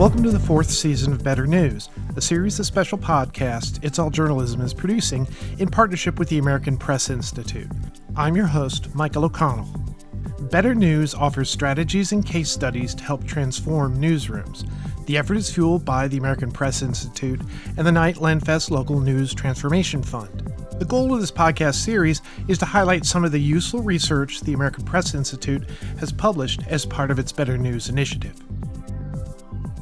Welcome to the fourth season of Better News, a series of special podcasts It's All Journalism is producing in partnership with the American Press Institute. I'm your host, Michael O'Connell. Better News offers strategies and case studies to help transform newsrooms. The effort is fueled by the American Press Institute and the Knight Lenfest Local News Transformation Fund. The goal of this podcast series is to highlight some of the useful research the American Press Institute has published as part of its Better News initiative.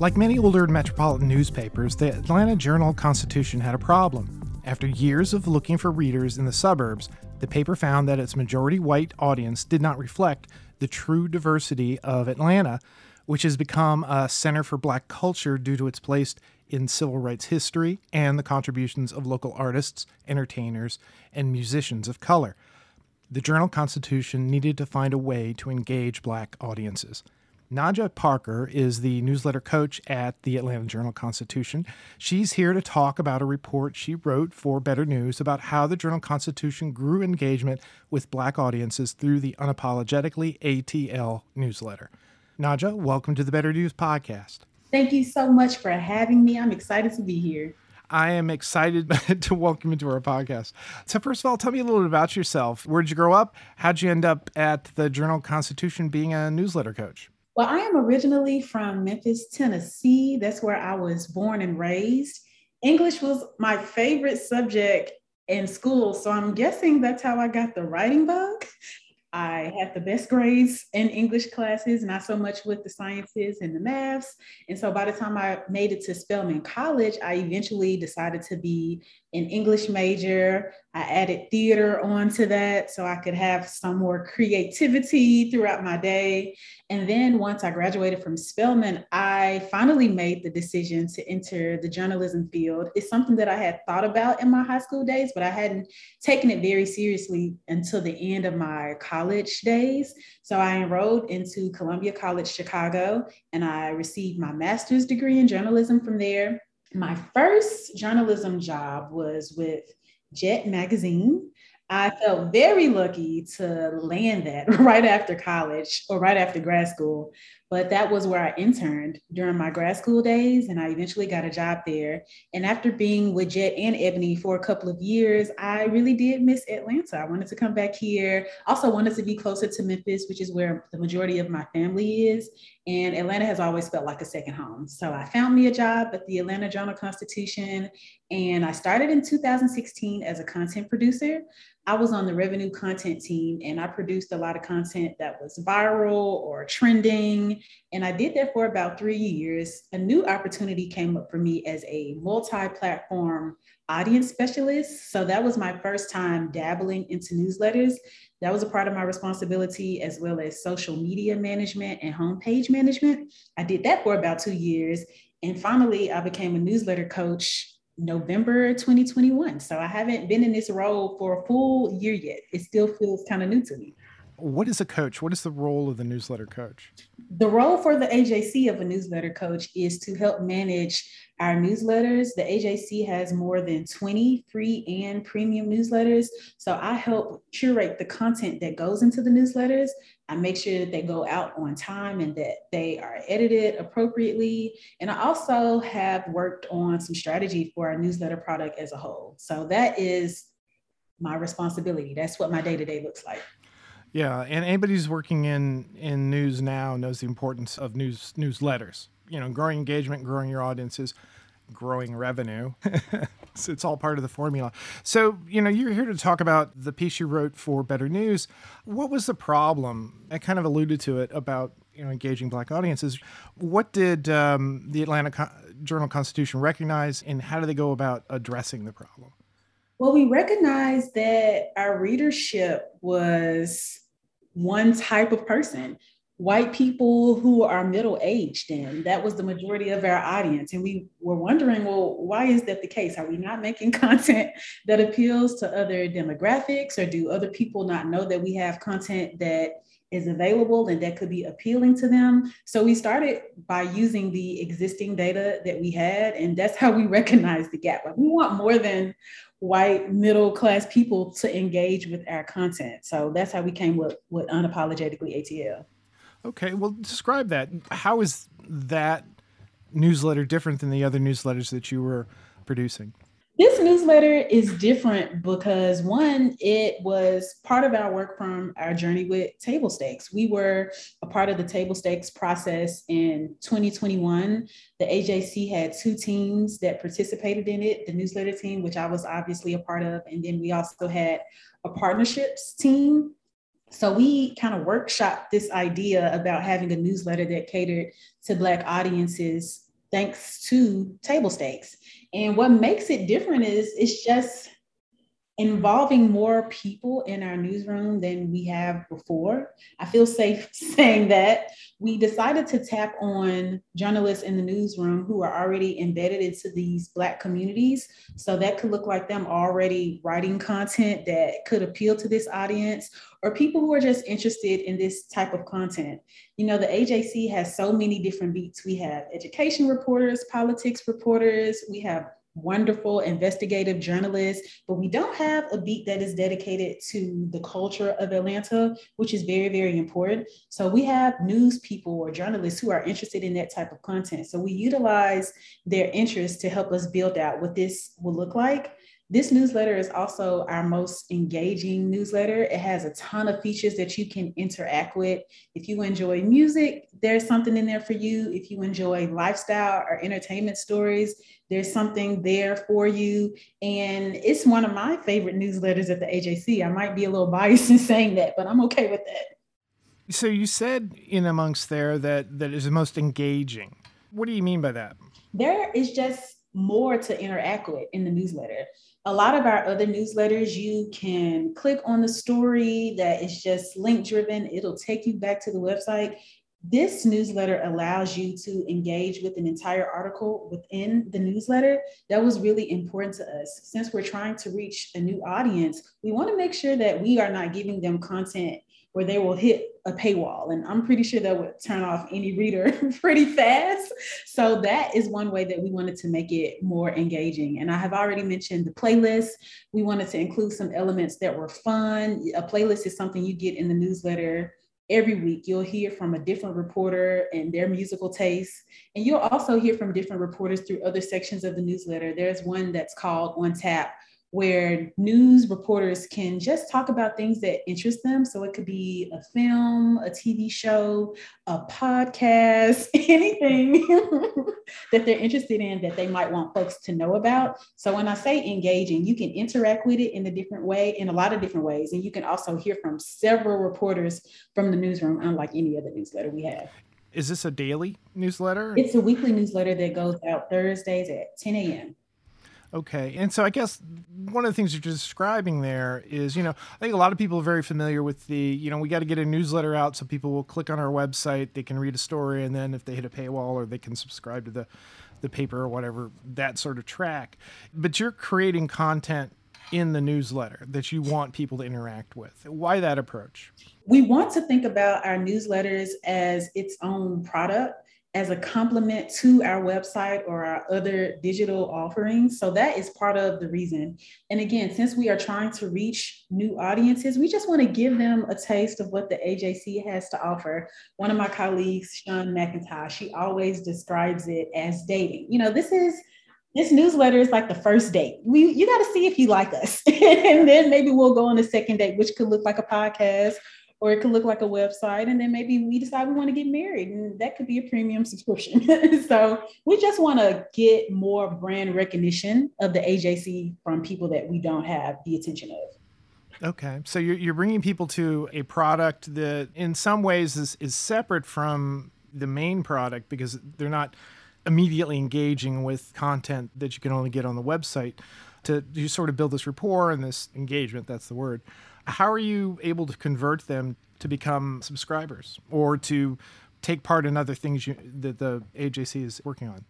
Like many older metropolitan newspapers, the Atlanta Journal Constitution had a problem. After years of looking for readers in the suburbs, the paper found that its majority white audience did not reflect the true diversity of Atlanta, which has become a center for black culture due to its place in civil rights history and the contributions of local artists, entertainers, and musicians of color. The Journal Constitution needed to find a way to engage black audiences. Najja Parker is the newsletter coach at the Atlanta Journal Constitution. She's here to talk about a report she wrote for Better News about how the Journal Constitution grew engagement with black audiences through the unapologetically ATL newsletter. Najja, welcome to the Better News podcast. Thank you so much for having me. I'm excited to be here. I am excited to welcome you to our podcast. So, first of all, tell me a little bit about yourself. Where did you grow up? How'd you end up at the Journal Constitution being a newsletter coach? Well, I am originally from Memphis, Tennessee. That's where I was born and raised. English was my favorite subject in school. So I'm guessing that's how I got the writing bug. I had the best grades in English classes, not so much with the sciences and the maths. And so by the time I made it to Spelman College, I eventually decided to be an English major. I added theater onto that so I could have some more creativity throughout my day. And then once I graduated from Spelman, I finally made the decision to enter the journalism field. It's something that I had thought about in my high school days, but I hadn't taken it very seriously until the end of my college days. So I enrolled into Columbia College Chicago and I received my master's degree in journalism from there my first journalism job was with Jet Magazine. I felt very lucky to land that right after college or right after grad school. But that was where I interned during my grad school days, and I eventually got a job there. And after being with Jet and Ebony for a couple of years, I really did miss Atlanta. I wanted to come back here. Also, wanted to be closer to Memphis, which is where the majority of my family is. And Atlanta has always felt like a second home. So I found me a job at the Atlanta Journal Constitution, and I started in 2016 as a content producer. I was on the revenue content team and I produced a lot of content that was viral or trending. And I did that for about three years. A new opportunity came up for me as a multi platform audience specialist. So that was my first time dabbling into newsletters. That was a part of my responsibility, as well as social media management and homepage management. I did that for about two years. And finally, I became a newsletter coach November 2021. So I haven't been in this role for a full year yet. It still feels kind of new to me. What is a coach? What is the role of the newsletter coach? The role for the AJC of a newsletter coach is to help manage our newsletters. The AJC has more than 20 free and premium newsletters. So I help curate the content that goes into the newsletters. I make sure that they go out on time and that they are edited appropriately. And I also have worked on some strategy for our newsletter product as a whole. So that is my responsibility. That's what my day to day looks like. Yeah, and anybody who's working in in news now knows the importance of news newsletters. You know, growing engagement, growing your audiences, growing revenue. so it's all part of the formula. So, you know, you're here to talk about the piece you wrote for Better News. What was the problem? I kind of alluded to it about you know engaging black audiences. What did um, the Atlanta Co- Journal Constitution recognize, and how do they go about addressing the problem? Well, we recognized that our readership was one type of person white people who are middle aged and that was the majority of our audience. And we were wondering well why is that the case? Are we not making content that appeals to other demographics? Or do other people not know that we have content that is available and that could be appealing to them? So we started by using the existing data that we had and that's how we recognize the gap. Like we want more than white middle class people to engage with our content so that's how we came with, with unapologetically atl Okay, well, describe that. How is that newsletter different than the other newsletters that you were producing? This newsletter is different because one, it was part of our work from our journey with table stakes. We were a part of the table stakes process in 2021. The AJC had two teams that participated in it the newsletter team, which I was obviously a part of, and then we also had a partnerships team. So we kind of workshopped this idea about having a newsletter that catered to Black audiences thanks to table stakes. And what makes it different is it's just involving more people in our newsroom than we have before. I feel safe saying that. We decided to tap on journalists in the newsroom who are already embedded into these Black communities. So that could look like them already writing content that could appeal to this audience or people who are just interested in this type of content. You know, the AJC has so many different beats. We have education reporters, politics reporters, we have wonderful investigative journalists, but we don't have a beat that is dedicated to the culture of Atlanta, which is very, very important. So we have news people or journalists who are interested in that type of content. So we utilize their interest to help us build out what this will look like. This newsletter is also our most engaging newsletter. It has a ton of features that you can interact with. If you enjoy music, there's something in there for you. If you enjoy lifestyle or entertainment stories, there's something there for you. And it's one of my favorite newsletters at the AJC. I might be a little biased in saying that, but I'm okay with that. So you said in amongst there that that is the most engaging. What do you mean by that? There is just more to interact with in the newsletter. A lot of our other newsletters, you can click on the story that is just link driven. It'll take you back to the website this newsletter allows you to engage with an entire article within the newsletter. That was really important to us. Since we're trying to reach a new audience, we want to make sure that we are not giving them content where they will hit a paywall. And I'm pretty sure that would turn off any reader pretty fast. So that is one way that we wanted to make it more engaging. And I have already mentioned the playlist. We wanted to include some elements that were fun. A playlist is something you get in the newsletter every week you'll hear from a different reporter and their musical tastes and you'll also hear from different reporters through other sections of the newsletter there's one that's called on tap where news reporters can just talk about things that interest them. So it could be a film, a TV show, a podcast, anything that they're interested in that they might want folks to know about. So when I say engaging, you can interact with it in a different way, in a lot of different ways. And you can also hear from several reporters from the newsroom, unlike any other newsletter we have. Is this a daily newsletter? It's a weekly newsletter that goes out Thursdays at 10 a.m. Okay. And so I guess one of the things you're describing there is, you know, I think a lot of people are very familiar with the, you know, we got to get a newsletter out so people will click on our website, they can read a story, and then if they hit a paywall or they can subscribe to the, the paper or whatever, that sort of track. But you're creating content in the newsletter that you want people to interact with. Why that approach? We want to think about our newsletters as its own product as a complement to our website or our other digital offerings. So that is part of the reason. And again, since we are trying to reach new audiences, we just want to give them a taste of what the AJC has to offer. One of my colleagues, Sean McIntosh, she always describes it as dating. You know, this is this newsletter is like the first date. We you got to see if you like us, and then maybe we'll go on a second date, which could look like a podcast or it could look like a website and then maybe we decide we want to get married and that could be a premium subscription. So we just want to get more brand recognition of the ajc from people that we don't have the attention of. Okay so you're, you're bringing people to a product that in some ways is, is separate from the main product because they're not immediately engaging with content that you can only get on the website. To you sort of build this rapport and this engagement that's the word how are you able to convert them to become subscribers or to take part in other things you, that the AJC is working on?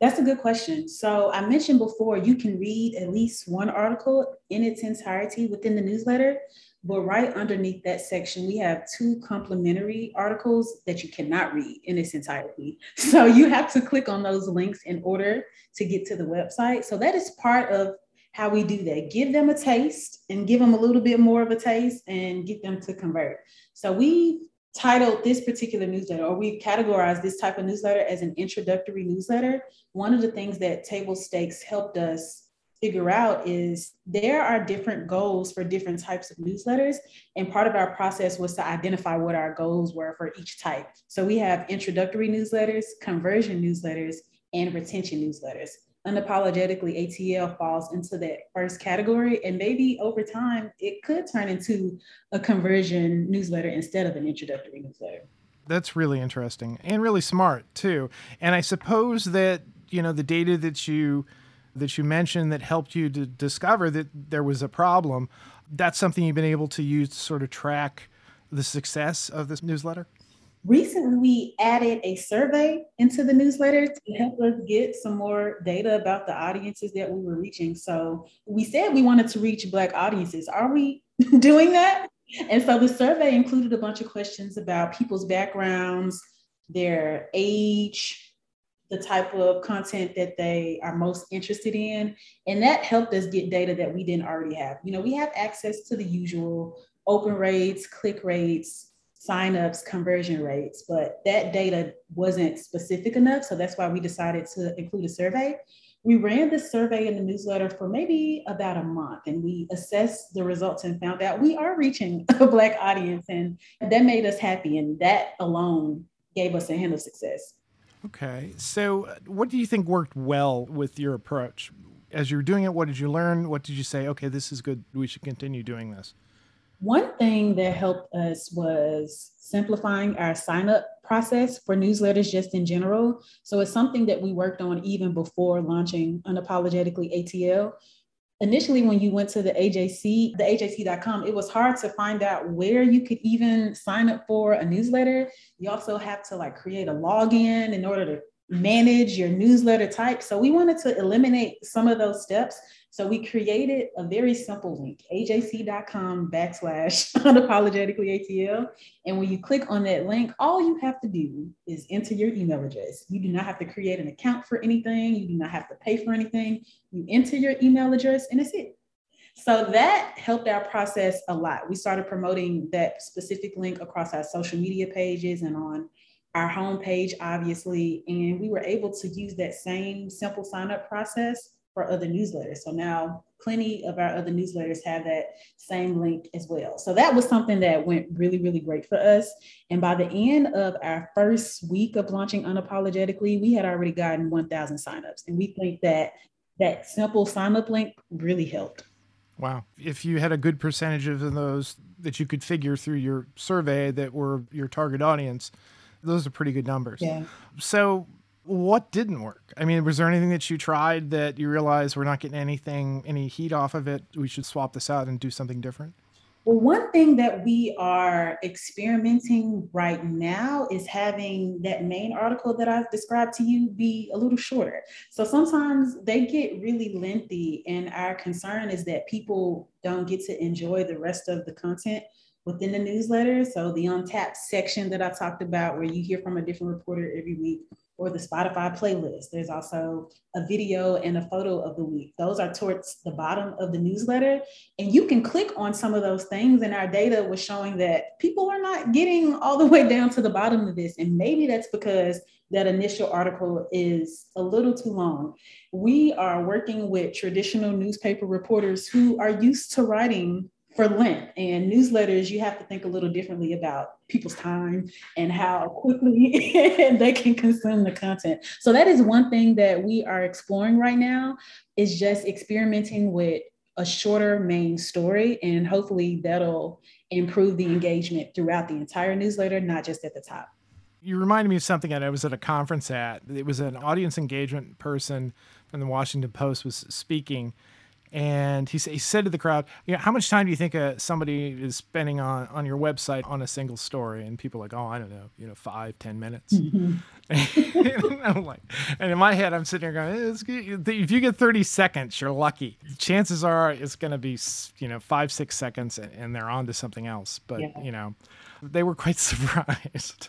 That's a good question. So I mentioned before, you can read at least one article in its entirety within the newsletter, but right underneath that section, we have two complementary articles that you cannot read in its entirety. So you have to click on those links in order to get to the website. So that is part of how we do that give them a taste and give them a little bit more of a taste and get them to convert so we titled this particular newsletter, or we categorized this type of newsletter as an introductory newsletter, one of the things that Table Stakes helped us figure out is there are different goals for different types of newsletters. And part of our process was to identify what our goals were for each type. So we have introductory newsletters, conversion newsletters, and retention newsletters. Unapologetically, ATL falls into that first category. And maybe over time, it could turn into a conversion newsletter instead of an introductory newsletter. That's really interesting and really smart too. And I suppose that, you know, the data that you that you mentioned that helped you to discover that there was a problem, that's something you've been able to use to sort of track the success of this newsletter? Recently, we added a survey into the newsletter to help us get some more data about the audiences that we were reaching. So we said we wanted to reach Black audiences. Are we doing that? And so the survey included a bunch of questions about people's backgrounds, their age, the type of content that they are most interested in. And that helped us get data that we didn't already have. You know, we have access to the usual open rates, click rates, signups, conversion rates, but that data wasn't specific enough. So that's why we decided to include a survey. We ran this survey in the newsletter for maybe about a month and we assessed the results and found out we are reaching a Black audience. And that made us happy. And that alone gave us a hint of success. Okay. So, uh, what do you think worked well with your approach? As you were doing it, what did you learn? What did you say, okay, this is good. We should continue doing this? One thing that helped us was simplifying our sign up process for newsletters just in general. So, it's something that we worked on even before launching Unapologetically ATL initially when you went to the AJC, the AJC.com, it was hard to find out where you could even sign up for a newsletter. You also have to like create a login in order to manage your newsletter type. So we wanted to eliminate some of those steps so we created a very simple link, ajc.com backslash unapologetically ATL. And when you click on that link, all you have to do is enter your email address. You do not have to create an account for anything. You do not have to pay for anything. You enter your email address and that's it. So that helped our process a lot. We started promoting that specific link across our social media pages and on our homepage, obviously. And we were able to use that same simple sign up process for other newsletters. So now plenty of our other newsletters have that same link as well. So that was something that went really, really great for us. And by the end of our first week of launching unapologetically, we had already gotten 1,000 signups. And we think that that simple sign up link really helped. Wow. If you had a good percentage of those that you could figure through your survey that were your target audience, those are pretty good numbers. Yeah. So what didn't work? I mean, was there anything that you tried that you realized we're not getting anything, any heat off of it? We should swap this out and do something different? Well, one thing that we are experimenting right now is having that main article that I've described to you be a little shorter. So sometimes they get really lengthy, and our concern is that people don't get to enjoy the rest of the content within the newsletter. So the untapped section that I talked about, where you hear from a different reporter every week, or the Spotify playlist. There's also a video and a photo of the week. Those are towards the bottom of the newsletter. And you can click on some of those things. And our data was showing that people are not getting all the way down to the bottom of this. And maybe that's because that initial article is a little too long. We are working with traditional newspaper reporters who are used to writing for length and newsletters, you have to think a little differently about people's time and how quickly they can consume the content. So that is one thing that we are exploring right now is just experimenting with a shorter main story and hopefully that'll improve the engagement throughout the entire newsletter, not just at the top. You reminded me of something that I was at a conference at. It was an audience engagement person from the Washington Post was speaking and he, he said to the crowd, you know, how much time do you think uh, somebody is spending on, on your website on a single story? And people are like, oh, I don't know, you know, five, ten minutes. Mm-hmm. and, like, and in my head, I'm sitting here going, if you get 30 seconds, you're lucky. Chances are it's going to be, you know, five, six seconds and they're on to something else. But, yeah. you know, they were quite surprised.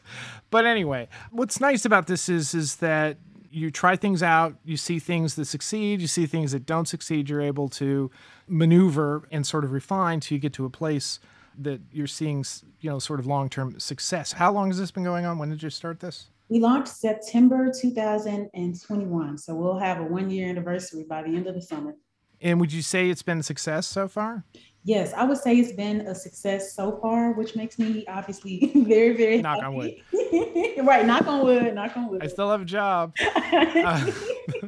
but anyway, what's nice about this is, is that you try things out, you see things that succeed, you see things that don't succeed, you're able to maneuver and sort of refine till you get to a place that you're seeing, you know, sort of long term success. How long has this been going on? When did you start this? We launched September 2021. So we'll have a one year anniversary by the end of the summer. And would you say it's been a success so far? Yes, I would say it's been a success so far, which makes me obviously very, very knock happy. on wood. right, knock on wood, knock on wood. I still have a job. uh,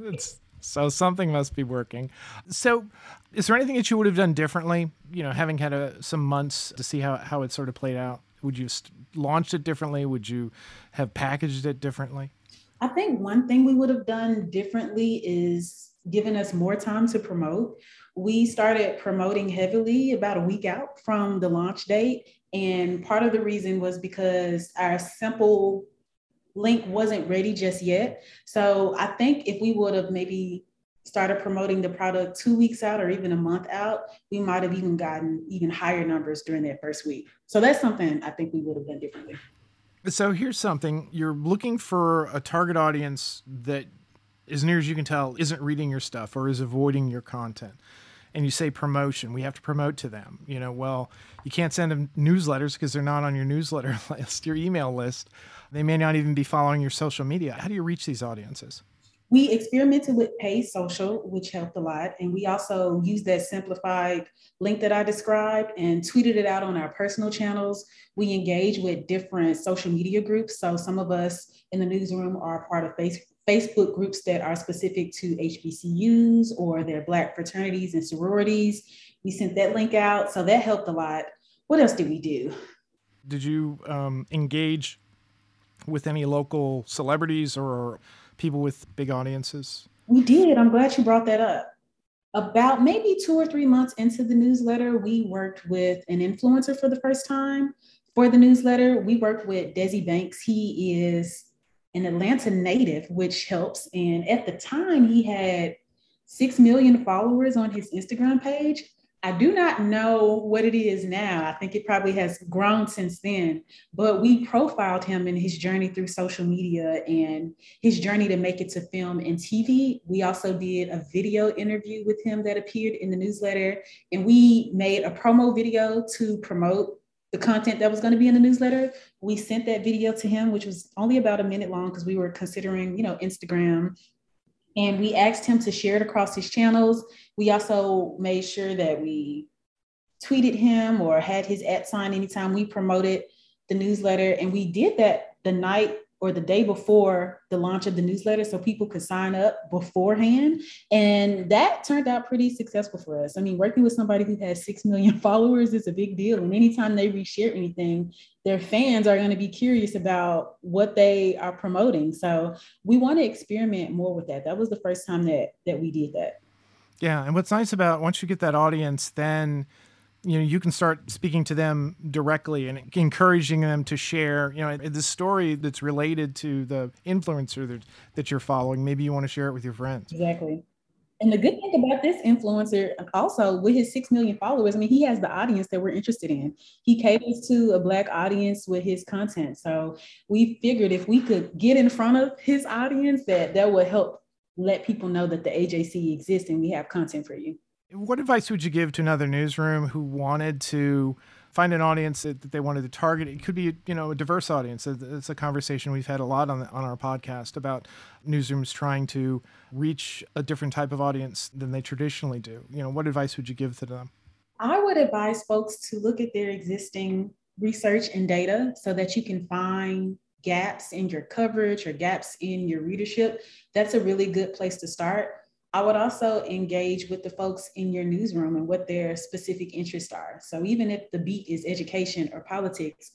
so something must be working. So, is there anything that you would have done differently? You know, having had a, some months to see how how it sort of played out. Would you have launched it differently? Would you have packaged it differently? I think one thing we would have done differently is given us more time to promote. We started promoting heavily about a week out from the launch date. And part of the reason was because our simple link wasn't ready just yet. So I think if we would have maybe started promoting the product two weeks out or even a month out, we might have even gotten even higher numbers during that first week. So that's something I think we would have done differently. So here's something you're looking for a target audience that as near as you can tell, isn't reading your stuff or is avoiding your content. And you say promotion, we have to promote to them. You know, well, you can't send them newsletters because they're not on your newsletter list, your email list. They may not even be following your social media. How do you reach these audiences? We experimented with paid social, which helped a lot. And we also used that simplified link that I described and tweeted it out on our personal channels. We engage with different social media groups. So some of us in the newsroom are part of Facebook groups that are specific to HBCUs or their Black fraternities and sororities. We sent that link out, so that helped a lot. What else did we do? Did you um, engage with any local celebrities or people with big audiences? We did. I'm glad you brought that up. About maybe two or three months into the newsletter, we worked with an influencer for the first time. For the newsletter, we worked with Desi Banks. He is an Atlanta native, which helps. And at the time, he had 6 million followers on his Instagram page. I do not know what it is now. I think it probably has grown since then, but we profiled him in his journey through social media and his journey to make it to film and TV. We also did a video interview with him that appeared in the newsletter, and we made a promo video to promote the content that was going to be in the newsletter. We sent that video to him, which was only about a minute long because we were considering, you know, Instagram. And we asked him to share it across his channels. We also made sure that we tweeted him or had his at sign anytime we promoted the newsletter. And we did that the night or the day before the launch of the newsletter so people could sign up beforehand. And that turned out pretty successful for us. I mean, working with somebody who has 6 million followers is a big deal. And anytime they reshare anything, their fans are going to be curious about what they are promoting. So we want to experiment more with that. That was the first time that that we did that. Yeah. And what's nice about once you get that audience, then you know you can start speaking to them directly and encouraging them to share. You know the story that's related to the influencer that, that you're following maybe you want to share it with your friends. Exactly. And the good thing about this influencer also with his 6 million followers i mean he has the audience that we're interested in. He caters to a black audience with his content. So we figured if we could get in front of his audience that that would help let people know that the ajc exists and we have content for you what advice would you give to another newsroom who wanted to find an audience that, that they wanted to target? It could be, you know, a diverse audience. It's a conversation we've had a lot on, the, on our podcast about newsrooms trying to reach a different type of audience than they traditionally do. You know, what advice would you give to them? I would advise folks to look at their existing research and data so that you can find gaps in your coverage or gaps in your readership. That's a really good place to start I would also engage with the folks in your newsroom and what their specific interests are. So even if the beat is education or politics,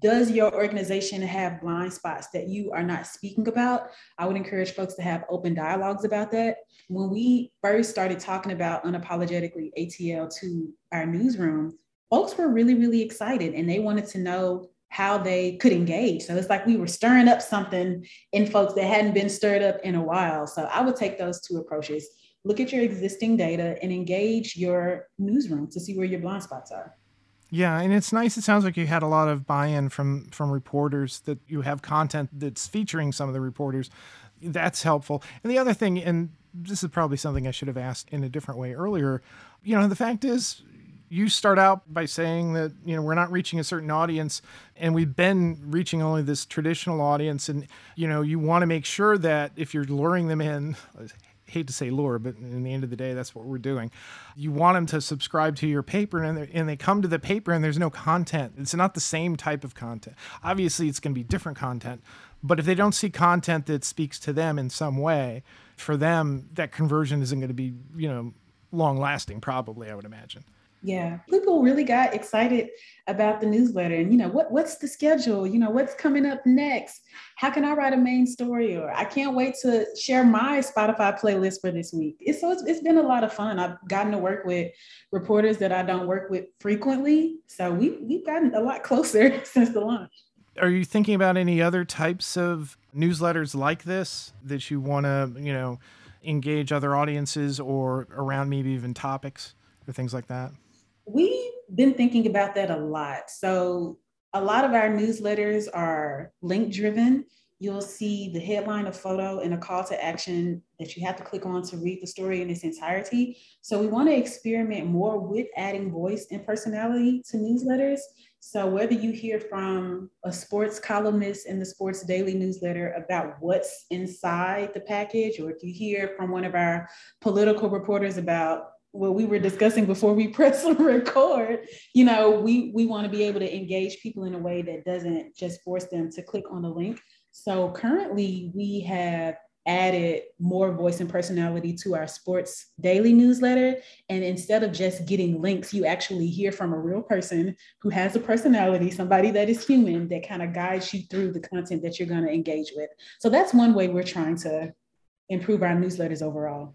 does your organization have blind spots that you are not speaking about? I would encourage folks to have open dialogues about that. When we first started talking about unapologetically ATL to our newsroom, folks were really, really excited and they wanted to know how they could engage. So it's like we were stirring up something in folks that hadn't been stirred up in a while. So I would take those two approaches. Look at your existing data and engage your newsroom to see where your blind spots are. Yeah, and it's nice. It sounds like you had a lot of buy-in from from reporters that you have content that's featuring some of the reporters. That's helpful. And the other thing, and this is probably something I should have asked in a different way earlier, you know, the fact is You start out by saying that, you know, we're not reaching a certain audience and we've been reaching only this traditional audience. And, you know, you want to make sure that if you're luring them in, I hate to say lure, but in the end of the day, that's what we're doing. You want them to subscribe to your paper and, and they come to the paper and there's no content. It's not the same type of content. Obviously, it's going to be different content, but if they don't see content that speaks to them in some way, for them, that conversion isn't going to be, you know, long lasting, probably, I would imagine. Yeah, people really got excited about the newsletter and you know what what's the schedule? You know what's coming up next? How can I write a main story? Or I can't wait to share my Spotify playlist for this week. It's so it's, it's been a lot of fun. I've gotten to work with reporters that I don't work with frequently, so we we've gotten a lot closer since the launch. Are you thinking about any other types of newsletters like this that you want to you know engage other audiences or around maybe even topics or things like that? We've been thinking about that a lot. So, a lot of our newsletters are link driven. You'll see the headline, a photo, and a call to action that you have to click on to read the story in its entirety. So, we want to experiment more with adding voice and personality to newsletters. So, whether you hear from a sports columnist in the Sports Daily newsletter about what's inside the package, or if you hear from one of our political reporters about what we were discussing before we press record, you know, we we want to be able to engage people in a way that doesn't just force them to click on a link. So currently we have added more voice and personality to our sports daily newsletter. And instead of just getting links, you actually hear from a real person who has a personality, somebody that is human that kind of guides you through the content that you're going to engage with. So that's one way we're trying to improve our newsletters overall.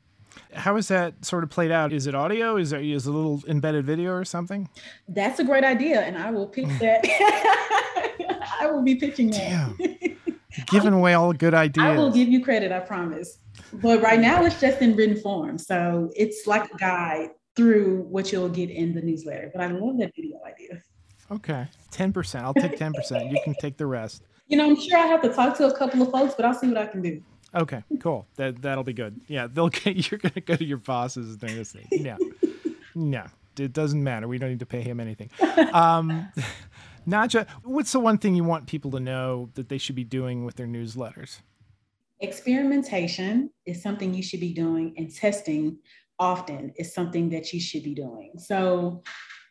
How is that sort of played out? Is it audio? Is there is a little embedded video or something? That's a great idea, and I will pitch mm. that. I will be pitching that. Damn. Giving away all good ideas. I will give you credit, I promise. But right now it's just in written form. So it's like a guide through what you'll get in the newsletter. But I love that video idea. Okay. 10%. I'll take 10%. you can take the rest. You know, I'm sure I have to talk to a couple of folks, but I'll see what I can do. Okay, cool. That that'll be good. Yeah, they'll get you're gonna go to your bosses and they're gonna say, no, no, it doesn't matter. We don't need to pay him anything. Um, Najja, what's the one thing you want people to know that they should be doing with their newsletters? Experimentation is something you should be doing, and testing often is something that you should be doing. So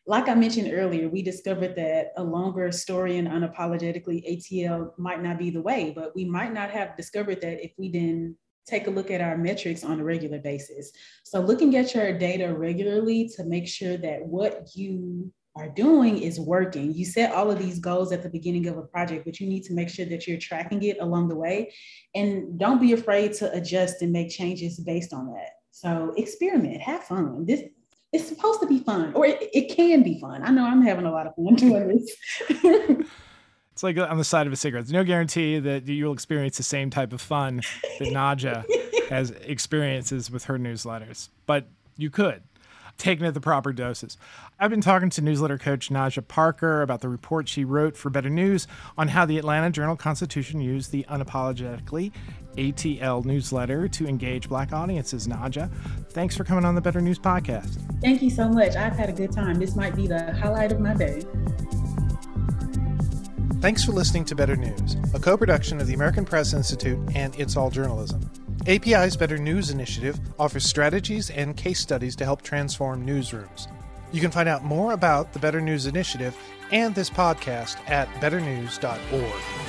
like I mentioned earlier, we discovered that a longer story and unapologetically ATL might not be the way, but we might not have discovered that if we didn't take a look at our metrics on a regular basis. So looking at your data regularly to make sure that what you are doing is working. You set all of these goals at the beginning of a project, but you need to make sure that you're tracking it along the way. And don't be afraid to adjust and make changes based on that. So experiment, have fun. This it's supposed to be fun, or it, it can be fun. I know I'm having a lot of fun doing this. it's like on the side of a cigarette. There's no guarantee that you'll experience the same type of fun that Najja has experiences with her newsletters, but you could taken at the proper doses. I've been talking to newsletter coach Najja Parker about the report she wrote for Better News on how the Atlanta Journal Constitution used the unapologetically ATL newsletter to engage Black audiences. Najja, thanks for coming on the Better News podcast. Thank you so much. I've had a good time. This might be the highlight of my day. Thanks for listening to Better News, a co production of the American Press Institute and It's All Journalism. API's Better News initiative offers strategies and case studies to help transform newsrooms. You can find out more about the Better News initiative and this podcast at betternews.org.